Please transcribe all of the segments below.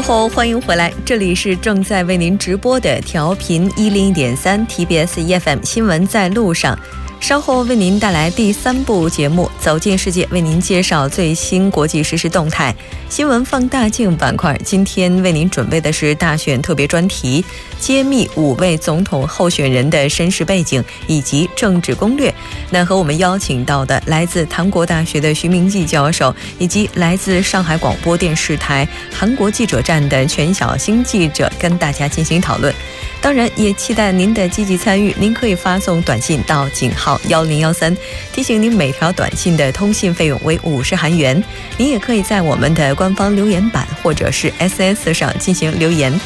后，欢迎回来，这里是正在为您直播的调频一零一点三 TBS EFM 新闻在路上。稍后为您带来第三部节目《走进世界》，为您介绍最新国际实时动态。新闻放大镜板块，今天为您准备的是大选特别专题，揭秘五位总统候选人的身世背景以及政治攻略。那和我们邀请到的来自韩国大学的徐明季教授，以及来自上海广播电视台韩国记者站的全小星记者，跟大家进行讨论。当然，也期待您的积极参与。您可以发送短信到井号幺零幺三，提醒您每条短信的通信费用为五十韩元。您也可以在我们的官方留言板或者是 SS 上进行留言。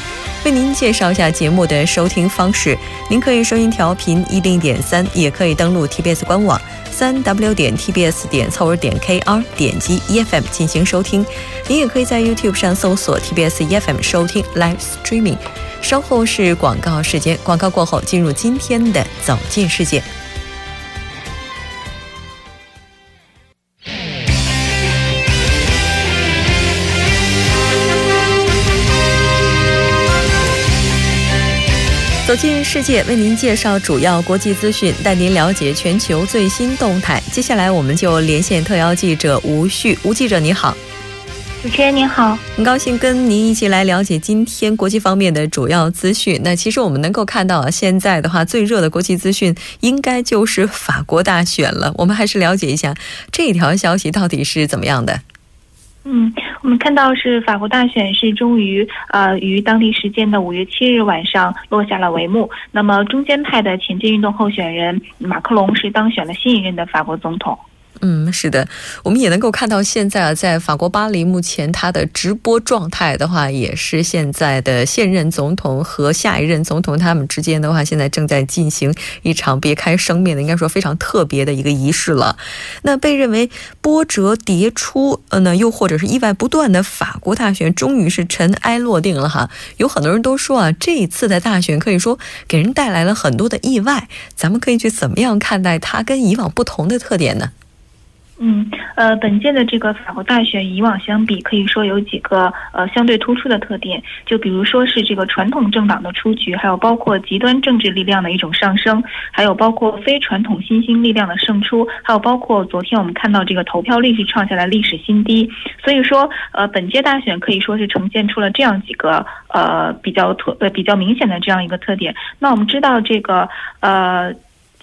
为您介绍一下节目的收听方式：您可以收音调频一零点三，也可以登录 TBS 官网三 W 点 TBS 点凑尔点 KR，点击 EFM 进行收听。您也可以在 YouTube 上搜索 TBS EFM 收听 Live Streaming。稍后是广告时间，广告过后进入今天的《走进世界》。走进世界，为您介绍主要国际资讯，带您了解全球最新动态。接下来，我们就连线特邀记者吴旭，吴记者你好。主持人您好，很高兴跟您一起来了解今天国际方面的主要资讯。那其实我们能够看到啊，现在的话最热的国际资讯应该就是法国大选了。我们还是了解一下这条消息到底是怎么样的。嗯，我们看到是法国大选是终于呃于当地时间的五月七日晚上落下了帷幕。那么中间派的前进运动候选人马克龙是当选了新一任的法国总统。嗯，是的，我们也能够看到，现在啊，在法国巴黎，目前他的直播状态的话，也是现在的现任总统和下一任总统他们之间的话，现在正在进行一场别开生面的，应该说非常特别的一个仪式了。那被认为波折迭出，呃，呢，又或者是意外不断的法国大选，终于是尘埃落定了哈。有很多人都说啊，这一次的大选可以说给人带来了很多的意外。咱们可以去怎么样看待它跟以往不同的特点呢？嗯，呃，本届的这个法国大选，以往相比，可以说有几个呃相对突出的特点，就比如说是这个传统政党的出局，还有包括极端政治力量的一种上升，还有包括非传统新兴力量的胜出，还有包括昨天我们看到这个投票率是创下了历史新低，所以说，呃，本届大选可以说是呈现出了这样几个呃比较特呃比较明显的这样一个特点。那我们知道这个呃。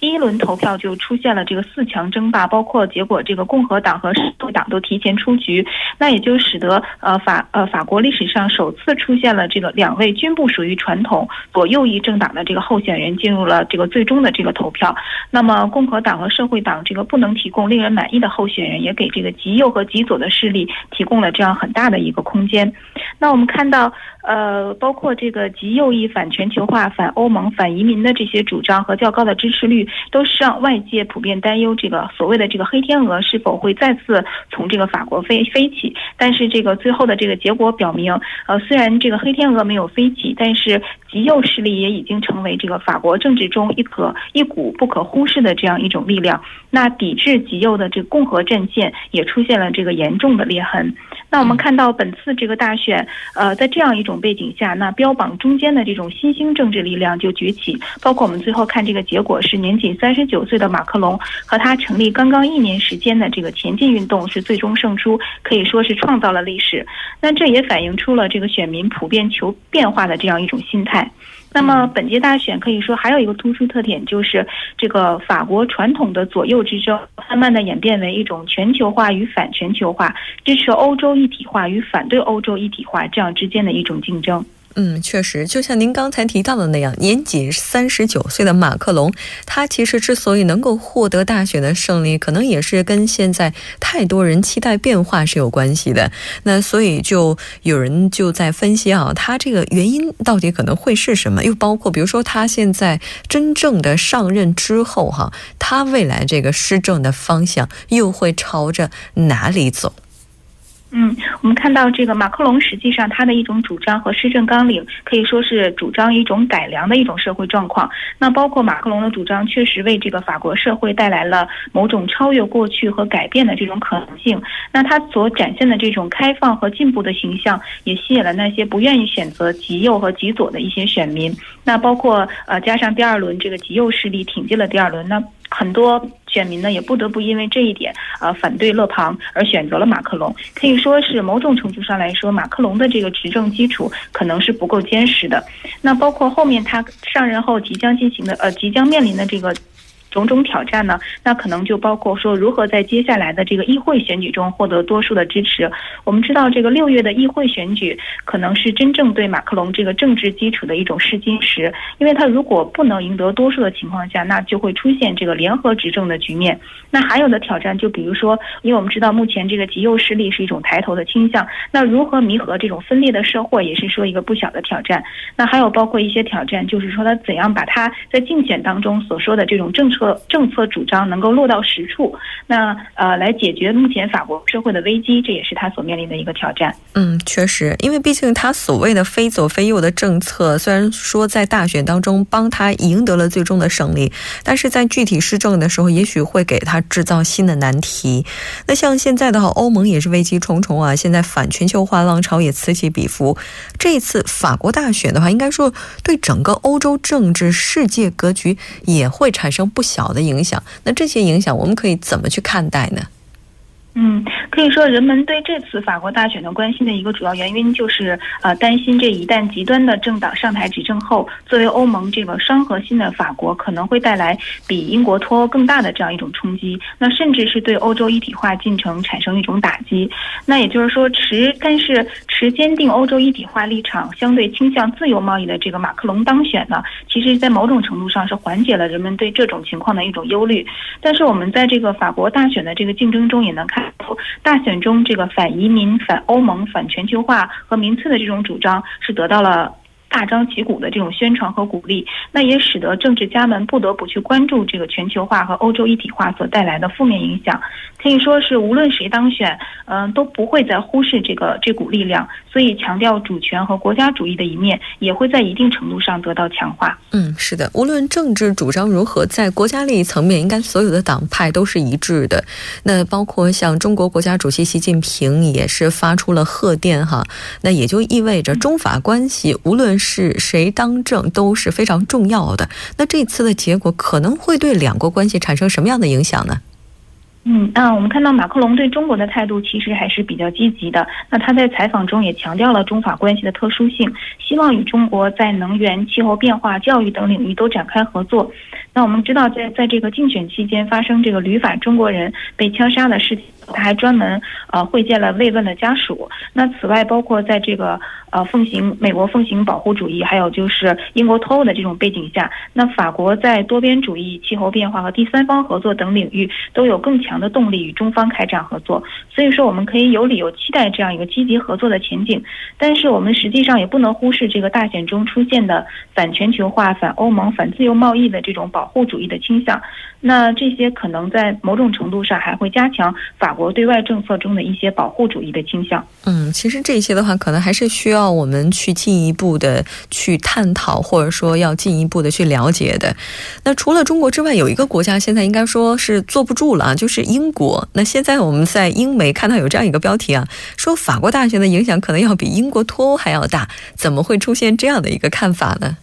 第一轮投票就出现了这个四强争霸，包括结果这个共和党和社会党都提前出局，那也就使得呃法呃法国历史上首次出现了这个两位均不属于传统左右翼政党的这个候选人进入了这个最终的这个投票。那么共和党和社会党这个不能提供令人满意的候选人，也给这个极右和极左的势力提供了这样很大的一个空间。那我们看到。呃，包括这个极右翼反全球化、反欧盟、反移民的这些主张和较高的支持率，都是让外界普遍担忧这个所谓的这个黑天鹅是否会再次从这个法国飞飞起。但是这个最后的这个结果表明，呃，虽然这个黑天鹅没有飞起，但是极右势力也已经成为这个法国政治中一可一股不可忽视的这样一种力量。那抵制极右的这个共和阵线也出现了这个严重的裂痕。那我们看到本次这个大选，呃，在这样一种背景下，那标榜中间的这种新兴政治力量就崛起。包括我们最后看这个结果是年仅三十九岁的马克龙和他成立刚刚一年时间的这个前进运动是最终胜出，可以说是创造了历史。那这也反映出了这个选民普遍求变化的这样一种心态。那么本届大选可以说还有一个突出特点，就是这个法国传统的左右之争，慢慢的演变为一种全球化与反全球化，支持欧洲一体化与反对欧洲一体化这样之间的一种竞争。嗯，确实，就像您刚才提到的那样，年仅三十九岁的马克龙，他其实之所以能够获得大选的胜利，可能也是跟现在太多人期待变化是有关系的。那所以就有人就在分析啊，他这个原因到底可能会是什么？又包括比如说他现在真正的上任之后哈，他未来这个施政的方向又会朝着哪里走？嗯，我们看到这个马克龙，实际上他的一种主张和施政纲领可以说是主张一种改良的一种社会状况。那包括马克龙的主张，确实为这个法国社会带来了某种超越过去和改变的这种可能性。那他所展现的这种开放和进步的形象，也吸引了那些不愿意选择极右和极左的一些选民。那包括呃，加上第二轮这个极右势力挺进了第二轮，那。很多选民呢也不得不因为这一点，呃，反对勒庞而选择了马克龙。可以说是某种程度上来说，马克龙的这个执政基础可能是不够坚实的。那包括后面他上任后即将进行的，呃，即将面临的这个。种种挑战呢，那可能就包括说如何在接下来的这个议会选举中获得多数的支持。我们知道，这个六月的议会选举可能是真正对马克龙这个政治基础的一种试金石，因为他如果不能赢得多数的情况下，那就会出现这个联合执政的局面。那还有的挑战，就比如说，因为我们知道目前这个极右势力是一种抬头的倾向，那如何弥合这种分裂的社会，也是说一个不小的挑战。那还有包括一些挑战，就是说他怎样把他在竞选当中所说的这种政策。政策主张能够落到实处，那呃，来解决目前法国社会的危机，这也是他所面临的一个挑战。嗯，确实，因为毕竟他所谓的非左非右的政策，虽然说在大选当中帮他赢得了最终的胜利，但是在具体施政的时候，也许会给他制造新的难题。那像现在的话，欧盟也是危机重重啊，现在反全球化浪潮也此起彼伏。这一次法国大选的话，应该说对整个欧洲政治世界格局也会产生不小小的。影响，那这些影响我们可以怎么去看待呢？嗯，可以说人们对这次法国大选的关心的一个主要原因，就是呃担心这一旦极端的政党上台执政后，作为欧盟这个双核心的法国，可能会带来比英国脱欧更大的这样一种冲击，那甚至是对欧洲一体化进程产生一种打击。那也就是说，持但是持坚定欧洲一体化立场、相对倾向自由贸易的这个马克龙当选呢，其实在某种程度上是缓解了人们对这种情况的一种忧虑。但是我们在这个法国大选的这个竞争中也能看。大选中，这个反移民、反欧盟、反全球化和民粹的这种主张是得到了。大张旗鼓的这种宣传和鼓励，那也使得政治家们不得不去关注这个全球化和欧洲一体化所带来的负面影响。可以说是无论谁当选，嗯，都不会再忽视这个这股力量。所以，强调主权和国家主义的一面也会在一定程度上得到强化。嗯，是的，无论政治主张如何，在国家利益层面，应该所有的党派都是一致的。那包括像中国国家主席习近平也是发出了贺电哈，那也就意味着中法关系无论。是谁当政都是非常重要的。那这次的结果可能会对两国关系产生什么样的影响呢？嗯，那我们看到马克龙对中国的态度其实还是比较积极的。那他在采访中也强调了中法关系的特殊性，希望与中国在能源、气候变化、教育等领域都展开合作。那我们知道，在在这个竞选期间发生这个旅法中国人被枪杀的事情。他还专门呃会见了慰问的家属。那此外，包括在这个呃奉行美国奉行保护主义，还有就是英国脱欧的这种背景下，那法国在多边主义、气候变化和第三方合作等领域都有更强的动力与中方开展合作。所以说，我们可以有理由期待这样一个积极合作的前景。但是，我们实际上也不能忽视这个大选中出现的反全球化、反欧盟、反自由贸易的这种保保护主义的倾向。那这些可能在某种程度上还会加强法国对外政策中的一些保护主义的倾向。嗯，其实这些的话，可能还是需要我们去进一步的去探讨，或者说要进一步的去了解的。那除了中国之外，有一个国家现在应该说是坐不住了，就是英国。那现在我们在英媒看到有这样一个标题啊，说法国大选的影响可能要比英国脱欧还要大。怎么会出现这样的一个看法呢？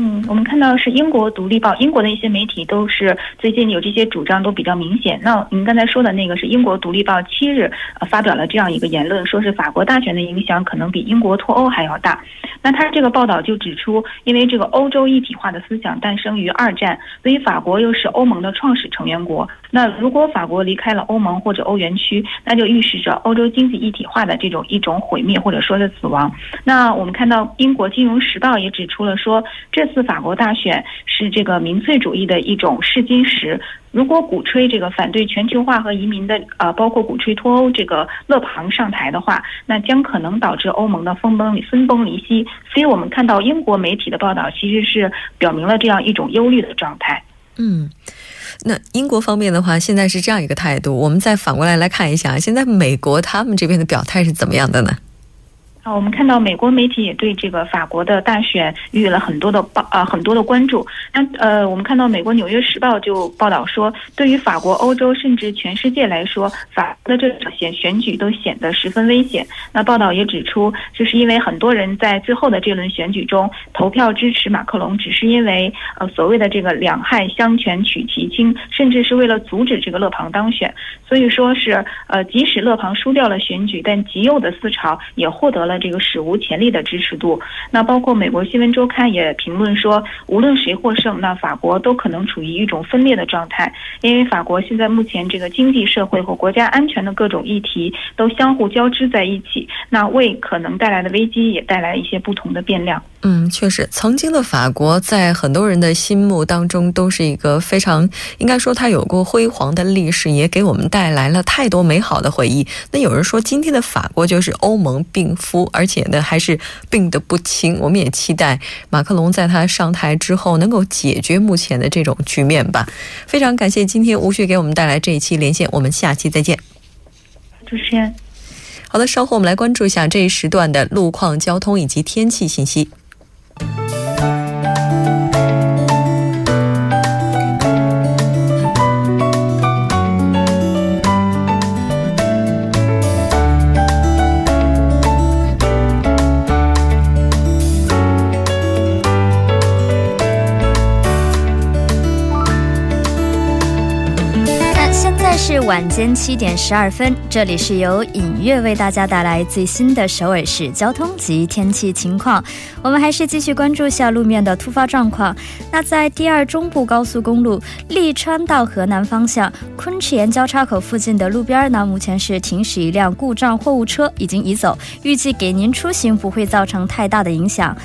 嗯，我们看到是英国独立报，英国的一些媒体都是最近有这些主张都比较明显。那您刚才说的那个是英国独立报七日发表了这样一个言论，说是法国大选的影响可能比英国脱欧还要大。那他这个报道就指出，因为这个欧洲一体化的思想诞生于二战，所以法国又是欧盟的创始成员国。那如果法国离开了欧盟或者欧元区，那就预示着欧洲经济一体化的这种一种毁灭或者说是死亡。那我们看到英国金融时报也指出了说这。次法国大选是这个民粹主义的一种试金石。如果鼓吹这个反对全球化和移民的，呃，包括鼓吹脱欧这个勒庞上台的话，那将可能导致欧盟的分崩分崩离析。所以我们看到英国媒体的报道，其实是表明了这样一种忧虑的状态。嗯。那英国方面的话，现在是这样一个态度。我们再反过来来看一下，现在美国他们这边的表态是怎么样的呢？我们看到美国媒体也对这个法国的大选予以了很多的报啊很多的关注。那呃，我们看到美国《纽约时报》就报道说，对于法国、欧洲甚至全世界来说，法国的这选选举都显得十分危险。那报道也指出，这是因为很多人在最后的这轮选举中投票支持马克龙，只是因为呃所谓的这个两害相权取其轻，甚至是为了阻止这个勒庞当选。所以说是呃，即使勒庞输掉了选举，但极右的思潮也获得了。这个史无前例的支持度，那包括美国新闻周刊也评论说，无论谁获胜，那法国都可能处于一种分裂的状态，因为法国现在目前这个经济社会和国家安全的各种议题都相互交织在一起，那为可能带来的危机也带来一些不同的变量。嗯，确实，曾经的法国在很多人的心目当中都是一个非常应该说它有过辉煌的历史，也给我们带来了太多美好的回忆。那有人说，今天的法国就是欧盟病夫，而且呢还是病得不轻。我们也期待马克龙在他上台之后能够解决目前的这种局面吧。非常感谢今天吴旭给我们带来这一期连线，我们下期再见。主持人，好的，稍后我们来关注一下这一时段的路况、交通以及天气信息。晚间七点十二分，这里是由影月为大家带来最新的首尔市交通及天气情况。我们还是继续关注下路面的突发状况。那在第二中部高速公路利川到河南方向昆池岩交叉口附近的路边呢，目前是停驶一辆故障货物车，已经移走，预计给您出行不会造成太大的影响。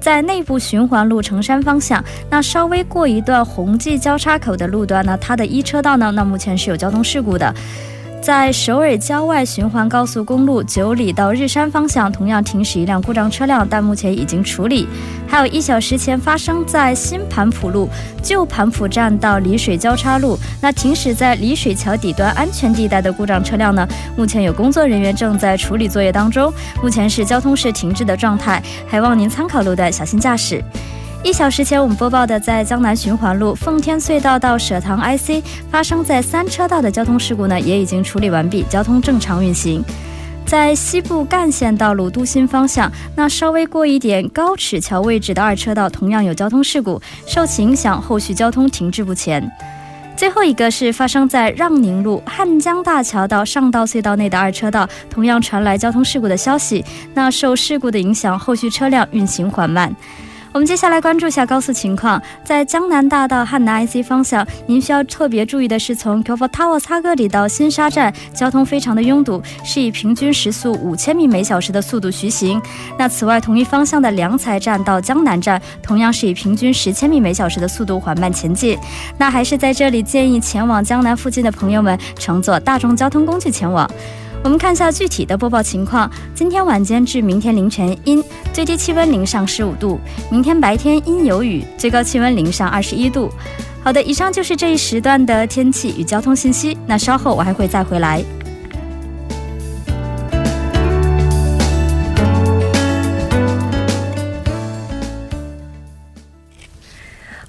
在内部循环路程山方向，那稍微过一段红记交叉口的路段呢，它的一车道呢，那目前是有交通事故的。在首尔郊外循环高速公路九里到日山方向，同样停驶一辆故障车辆，但目前已经处理。还有一小时前发生在新盘浦路旧盘浦站到丽水交叉路，那停驶在丽水桥底端安全地带的故障车辆呢，目前有工作人员正在处理作业当中，目前是交通是停滞的状态，还望您参考路段小心驾驶。一小时前，我们播报的在江南循环路奉天隧道到舍塘 IC 发生在三车道的交通事故呢，也已经处理完毕，交通正常运行。在西部干线道路都心方向，那稍微过一点高尺桥位置的二车道同样有交通事故，受其影响，后续交通停滞不前。最后一个是发生在让宁路汉江大桥到上道隧道内的二车道，同样传来交通事故的消息，那受事故的影响，后续车辆运行缓慢。我们接下来关注一下高速情况，在江南大道汉南 IC 方向，您需要特别注意的是，从 k o f o Tower 擦哥里到新沙站，交通非常的拥堵，是以平均时速五千米每小时的速度徐行。那此外，同一方向的良才站到江南站，同样是以平均十千米每小时的速度缓慢前进。那还是在这里建议前往江南附近的朋友们乘坐大众交通工具前往。我们看一下具体的播报情况。今天晚间至明天凌晨阴，最低气温零上十五度；明天白天阴有雨，最高气温零上二十一度。好的，以上就是这一时段的天气与交通信息。那稍后我还会再回来。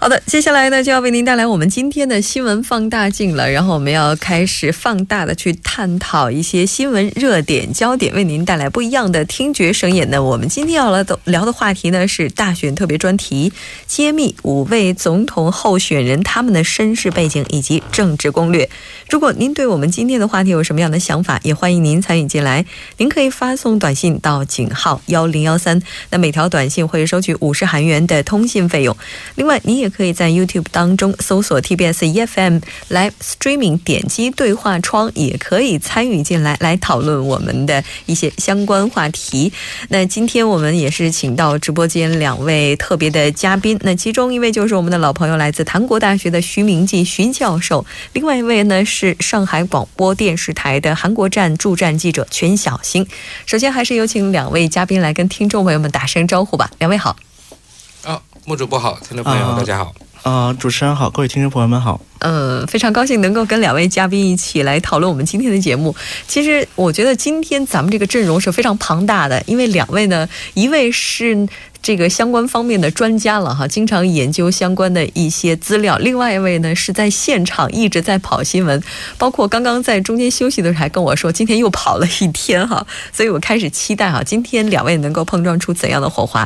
好的，接下来呢就要为您带来我们今天的新闻放大镜了。然后我们要开始放大的去探讨一些新闻热点焦点，为您带来不一样的听觉盛宴。那我们今天要来聊的话题呢是大选特别专题，揭秘五位总统候选人他们的身世背景以及政治攻略。如果您对我们今天的话题有什么样的想法，也欢迎您参与进来。您可以发送短信到井号幺零幺三，那每条短信会收取五十韩元的通信费用。另外，您也可以在 YouTube 当中搜索 TBS EFM Live Streaming，点击对话窗，也可以参与进来，来讨论我们的一些相关话题。那今天我们也是请到直播间两位特别的嘉宾，那其中一位就是我们的老朋友，来自韩国大学的徐明季徐教授；另外一位呢是上海广播电视台的韩国站驻站记者全小星。首先还是有请两位嘉宾来跟听众朋友们打声招呼吧。两位好。啊，木主播好，听众朋友大家好。呃，主持人好，各位听众朋友们好。呃，非常高兴能够跟两位嘉宾一起来讨论我们今天的节目。其实我觉得今天咱们这个阵容是非常庞大的，因为两位呢，一位是这个相关方面的专家了哈，经常研究相关的一些资料；另外一位呢是在现场一直在跑新闻，包括刚刚在中间休息的时候还跟我说今天又跑了一天哈，所以我开始期待哈，今天两位能够碰撞出怎样的火花。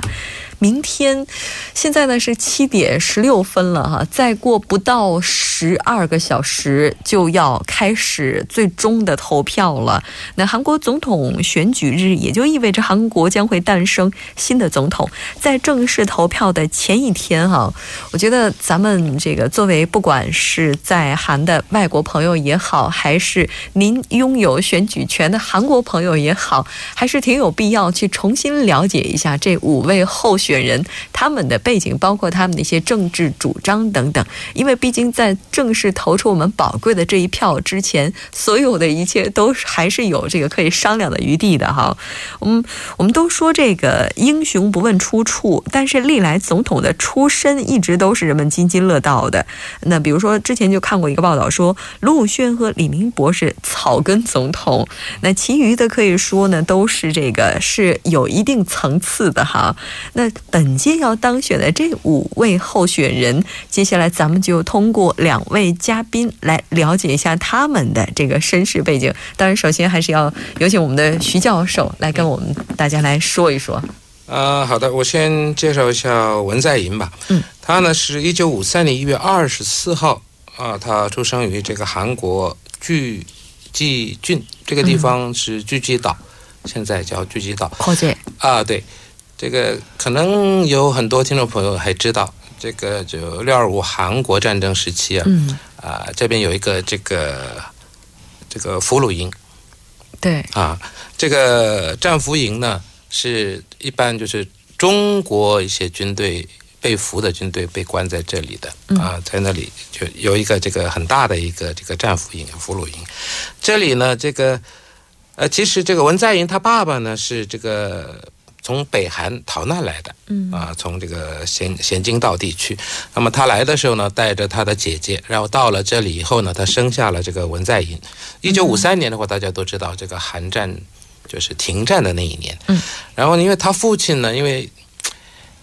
明天，现在呢是七点十六分了哈，再过不到十二个小时就要开始最终的投票了。那韩国总统选举日也就意味着韩国将会诞生新的总统。在正式投票的前一天哈，我觉得咱们这个作为不管是在韩的外国朋友也好，还是您拥有选举权的韩国朋友也好，还是挺有必要去重新了解一下这五位候选。选人他们的背景，包括他们的一些政治主张等等，因为毕竟在正式投出我们宝贵的这一票之前，所有的一切都还是有这个可以商量的余地的哈。我们我们都说这个英雄不问出处，但是历来总统的出身一直都是人们津津乐道的。那比如说之前就看过一个报道说，卢武铉和李明博是草根总统，那其余的可以说呢都是这个是有一定层次的哈。那本届要当选的这五位候选人，接下来咱们就通过两位嘉宾来了解一下他们的这个身世背景。当然，首先还是要有请我们的徐教授来跟我们大家来说一说。呃，好的，我先介绍一下文在寅吧。嗯，他呢是一九五三年一月二十四号啊，他出生于这个韩国巨济郡这个地方是巨济岛，现在叫巨济岛。扩建啊，对。这个可能有很多听众朋友还知道，这个就六二五韩国战争时期啊，啊这边有一个这个这个俘虏营，对。啊，这个战俘营呢是一般就是中国一些军队被俘的军队被关在这里的啊，在那里就有一个这个很大的一个这个战俘营俘虏营，这里呢这个呃其实这个文在寅他爸爸呢是这个。从北韩逃难来的，嗯啊，从这个咸咸京道地区。那么他来的时候呢，带着他的姐姐，然后到了这里以后呢，他生下了这个文在寅。一九五三年的话，大家都知道这个韩战就是停战的那一年。嗯，然后因为他父亲呢，因为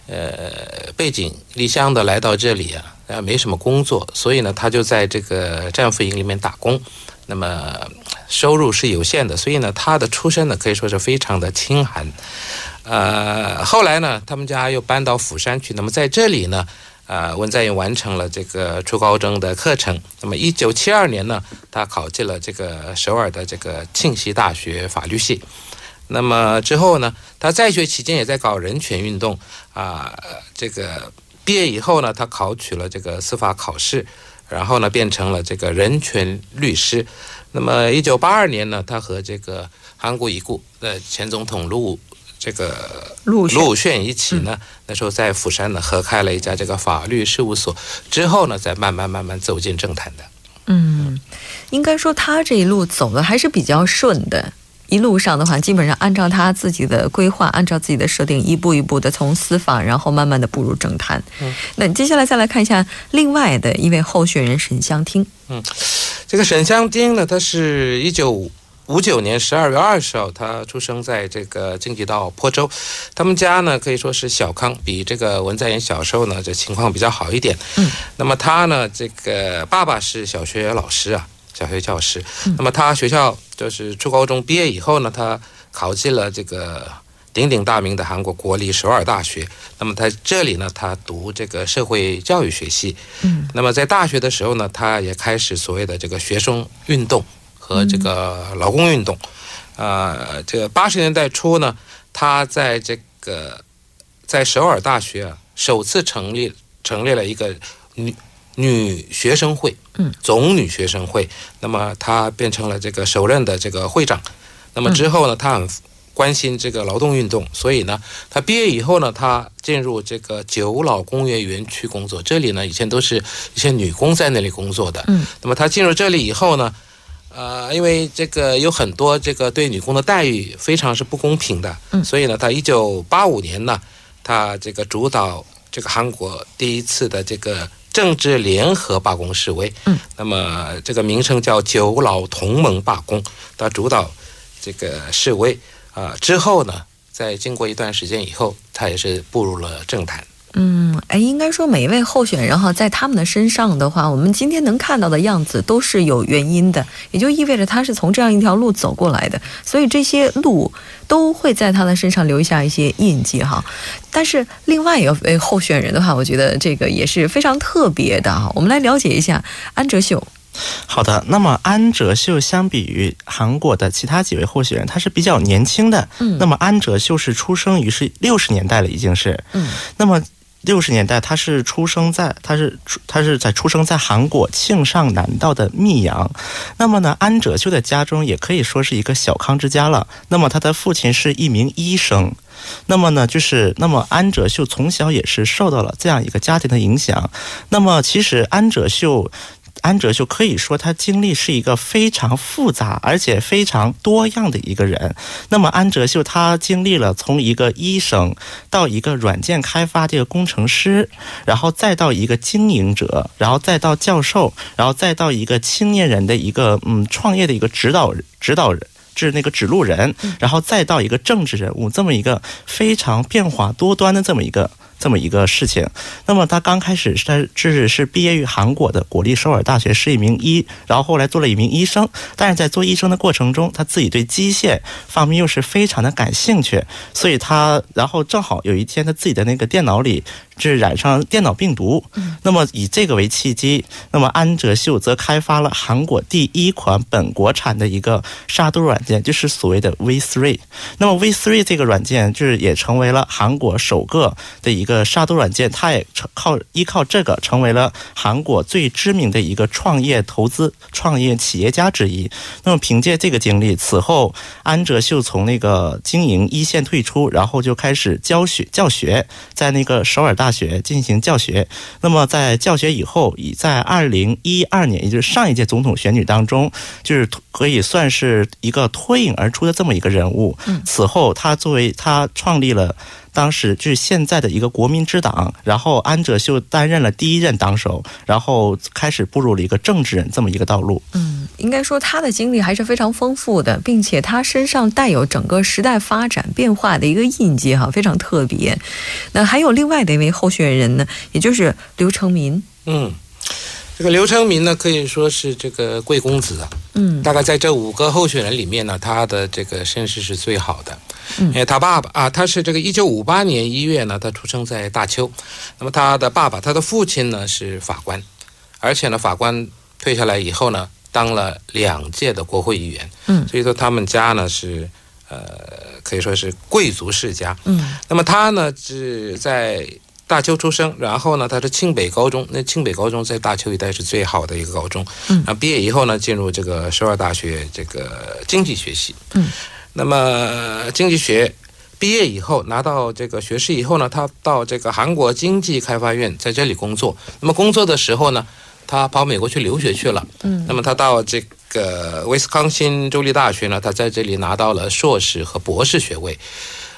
呃背井离乡的来到这里啊，啊没什么工作，所以呢，他就在这个战俘营里面打工。那么收入是有限的，所以呢，他的出身呢可以说是非常的清寒。呃，后来呢，他们家又搬到釜山去。那么在这里呢，呃，文在寅完成了这个初高中的课程。那么一九七二年呢，他考进了这个首尔的这个庆熙大学法律系。那么之后呢，他在学期间也在搞人权运动啊。这个毕业以后呢，他考取了这个司法考试，然后呢，变成了这个人权律师。那么一九八二年呢，他和这个韩国已故的前总统陆。这个陆陆炫一起呢，那时候在釜山呢合开了一家这个法律事务所，之后呢再慢慢慢慢走进政坛的。嗯，应该说他这一路走的还是比较顺的，一路上的话基本上按照他自己的规划，按照自己的设定，一步一步的从司法，然后慢慢的步入政坛。嗯，那接下来再来看一下另外的一位候选人沈香汀。嗯，这个沈香汀呢，他是一九。五九年十二月二十号，他出生在这个京畿道坡州。他们家呢可以说是小康，比这个文在寅小时候呢这情况比较好一点。嗯，那么他呢，这个爸爸是小学老师啊，小学教师。那么他学校就是初高中毕业以后呢，他考进了这个鼎鼎大名的韩国国立首尔大学。那么在这里呢，他读这个社会教育学系。嗯，那么在大学的时候呢，他也开始所谓的这个学生运动。和这个劳工运动，呃，这个八十年代初呢，他在这个在首尔大学啊，首次成立成立了一个女女学生会，嗯，总女学生会。那么他变成了这个首任的这个会长。那么之后呢，他很关心这个劳动运动，所以呢，他毕业以后呢，他进入这个九老工业园区工作。这里呢，以前都是一些女工在那里工作的。嗯，那么他进入这里以后呢？呃，因为这个有很多这个对女工的待遇非常是不公平的，嗯，所以呢，他一九八五年呢，他这个主导这个韩国第一次的这个政治联合罢工示威。嗯，那么这个名称叫九老同盟罢工，他主导这个示威啊、之后呢，在经过一段时间以后，他也是步入了政坛。嗯，哎，应该说每一位候选人哈，在他们的身上的话，我们今天能看到的样子都是有原因的，也就意味着他是从这样一条路走过来的，所以这些路都会在他的身上留下一些印记哈。但是另外一位候选人的话，我觉得这个也是非常特别的哈。我们来了解一下安哲秀。好的，那么安哲秀相比于韩国的其他几位候选人，他是比较年轻的。嗯那么安哲秀是出生于是六十年代了，已经是。嗯那么六十年代，他是出生在他是出他是在出生在韩国庆尚南道的密阳。那么呢，安哲秀的家中也可以说是一个小康之家了。那么他的父亲是一名医生。那么呢，就是那么安哲秀从小也是受到了这样一个家庭的影响。那么其实安哲秀。安哲秀可以说他经历是一个非常复杂而且非常多样的一个人。那么安哲秀他经历了从一个医生到一个软件开发这个工程师，然后再到一个经营者，然后再到教授，然后再到一个青年人的一个嗯创业的一个指导指导人。是那个指路人，然后再到一个政治人物，这么一个非常变化多端的这么一个这么一个事情。那么他刚开始是他是是毕业于韩国的国立首尔大学，是一名医，然后后来做了一名医生。但是在做医生的过程中，他自己对机械方面又是非常的感兴趣，所以他然后正好有一天他自己的那个电脑里是染上电脑病毒。那么以这个为契机，那么安哲秀则开发了韩国第一款本国产的一个杀毒软件，就是所谓的 V3。那么 V3 这个软件就是也成为了韩国首个的一个杀毒软件，它也成靠依靠这个成为了韩国最知名的一个创业投资创业企业家之一。那么凭借这个经历，此后安哲秀从那个经营一线退出，然后就开始教学教学，在那个首尔大学进行教学。那么在教学以后，已在二零一二年，也就是上一届总统选举当中，就是可以算是一个脱颖而出的这么一个人物。嗯此后他作为他创立了。当时就是现在的一个国民之党，然后安哲秀担任了第一任党首，然后开始步入了一个政治人这么一个道路。嗯，应该说他的经历还是非常丰富的，并且他身上带有整个时代发展变化的一个印记哈，非常特别。那还有另外的一位候选人呢，也就是刘成民。嗯，这个刘成民呢，可以说是这个贵公子啊。嗯大概在这五个候选人里面呢，他的这个身世是最好的。嗯因为他爸爸啊，他是这个一九五八年一月呢，他出生在大邱。那么他的爸爸，他的父亲呢是法官，而且呢，法官退下来以后呢，当了两届的国会议员。嗯所以说他们家呢是呃，可以说是贵族世家。嗯那么他呢是在大邱出生，然后呢他是庆北高中，那庆北高中在大邱一带是最好的一个高中。嗯那，毕业以后呢进入这个首尔大学这个经济学系。嗯，那么经济学。毕业以后拿到这个学士以后呢，他到这个韩国经济开发院在这里工作。那么工作的时候呢，他跑美国去留学去了。嗯那么他到这个威斯康星州立大学呢，他在这里拿到了硕士和博士学位。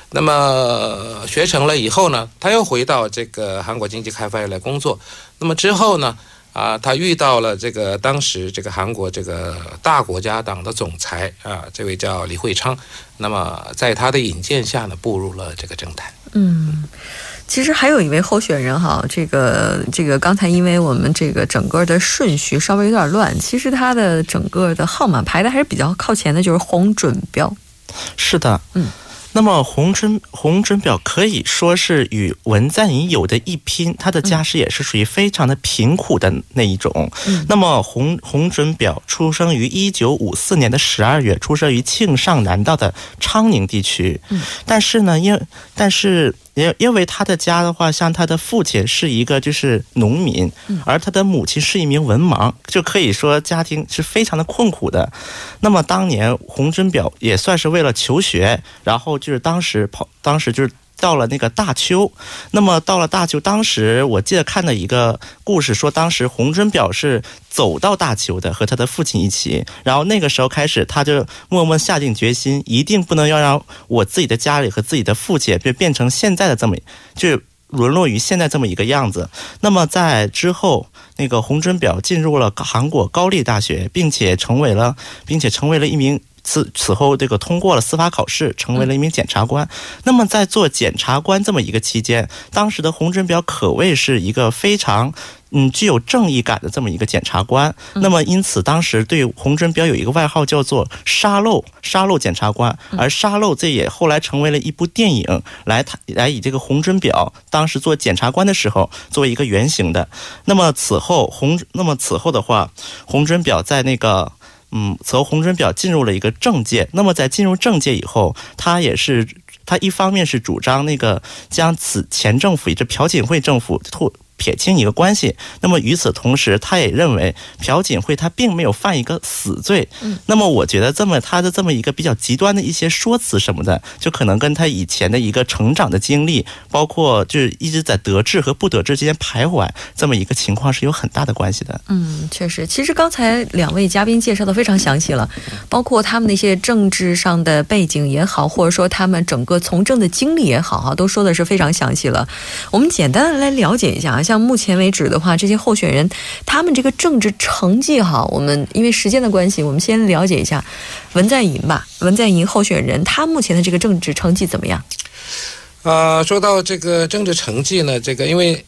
那么学成了以后呢，他又回到这个韩国经济开发院来工作。那么之后呢，啊，他遇到了这个当时这个韩国这个大国家党的总裁啊，这位叫李惠昌。那么在他的引荐下呢，步入了这个政坛。嗯。其实还有一位候选人哈，这个这个刚才因为我们这个整个的顺序稍微有点乱，其实他的整个的号码排的还是比较靠前的，就是洪准标。是的，嗯。那么洪准洪准表可以说是与文在寅有的一拼，他的家世也是属于非常的贫苦的那一种。嗯那么洪洪准表出生于一九五四年的十二月，出生于庆尚南道的昌宁地区。嗯，但是呢，因为但是因因为他的家的话，像他的父亲是一个就是农民，嗯而他的母亲是一名文盲，就可以说家庭是非常的困苦的。那么当年洪真表也算是为了求学，然后就是当时跑，当时就是。到了那个大邱，那么到了大邱，当时我记得看的一个故事说，当时洪准表是走到大邱的，和他的父亲一起。然后那个时候开始，他就默默下定决心，一定不能要让我自己的家里和自己的父亲变变成现在的这么，就沦落于现在这么一个样子。那么在之后，那个洪准表进入了韩国高丽大学，并且成为了，并且成为了一名。此此后，这个通过了司法考试，成为了一名检察官。那么，在做检察官这么一个期间，当时的洪准表可谓是一个非常嗯具有正义感的这么一个检察官。那么，因此当时对洪准表有一个外号叫做“沙漏”，沙漏检察官。而“沙漏”这也后来成为了一部电影，来来以这个洪准表当时做检察官的时候作为一个原型的。那么此后洪，那么此后的话，洪准表在那个。嗯，从洪准表进入了一个政界。那么在进入政界以后，他也是他一方面是主张那个将此前政府，也就朴槿惠政府脱。撇清一个关系，那么与此同时，他也认为朴槿惠他并没有犯一个死罪。嗯，那么我觉得这么他的这么一个比较极端的一些说辞什么的，就可能跟他以前的一个成长的经历，包括就是一直在得志和不得志之间徘徊这么一个情况是有很大的关系的。嗯，确实，其实刚才两位嘉宾介绍的非常详细了，包括他们那些政治上的背景也好，或者说他们整个从政的经历也好，哈，都说的是非常详细了。我们简单的来了解一下啊。像目前为止的话，这些候选人他们这个政治成绩哈，我们因为时间的关系，我们先了解一下文在寅吧。文在寅候选人他目前的这个政治成绩怎么样？呃，说到这个政治成绩呢，这个因为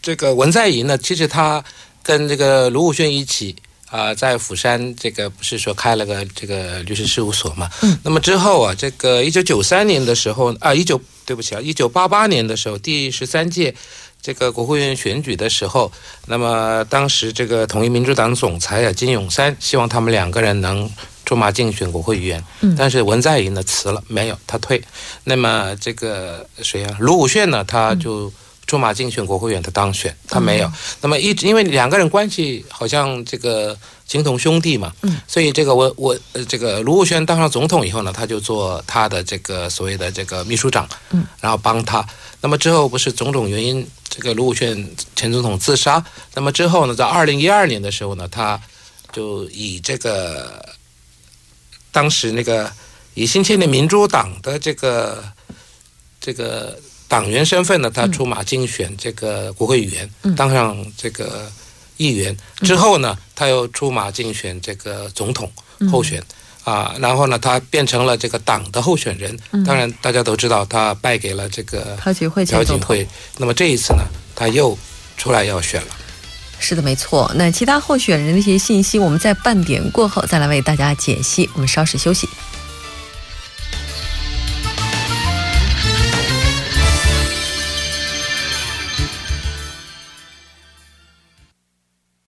这个文在寅呢，其实他跟这个卢武铉一起啊，在釜山这个不是说开了个这个律师事务所嘛？嗯。那么之后啊，这个一九九三年的时候啊，一九对不起啊，一九八八年的时候，第十三届。这个国会议员选举的时候，那么当时这个统一民主党总裁啊金永山希望他们两个人能出马竞选国会议员，但是文在寅呢辞了，没有他退。那么这个谁啊卢武铉呢他就出马竞选国会议员，的当选，他没有。那么一直因为两个人关系好像这个情同兄弟嘛，所以这个我我这个卢武铉当上总统以后呢，他就做他的这个所谓的这个秘书长，然后帮他。那么之后不是种种原因。这个卢武铉前总统自杀，那么之后呢，在二零一二年的时候呢，他就以这个当时那个以新千年民主党的这个这个党员身份呢，他出马竞选这个国会议员，当上这个议员之后呢，他又出马竞选这个总统候选。啊，然后呢，他变成了这个党的候选人。当然，大家都知道他败给了这个朴槿惠。朴槿惠。那么这一次呢，他又出来要选了。是的，没错。那其他候选人的一些信息，我们在半点过后再来为大家解析。我们稍事休息。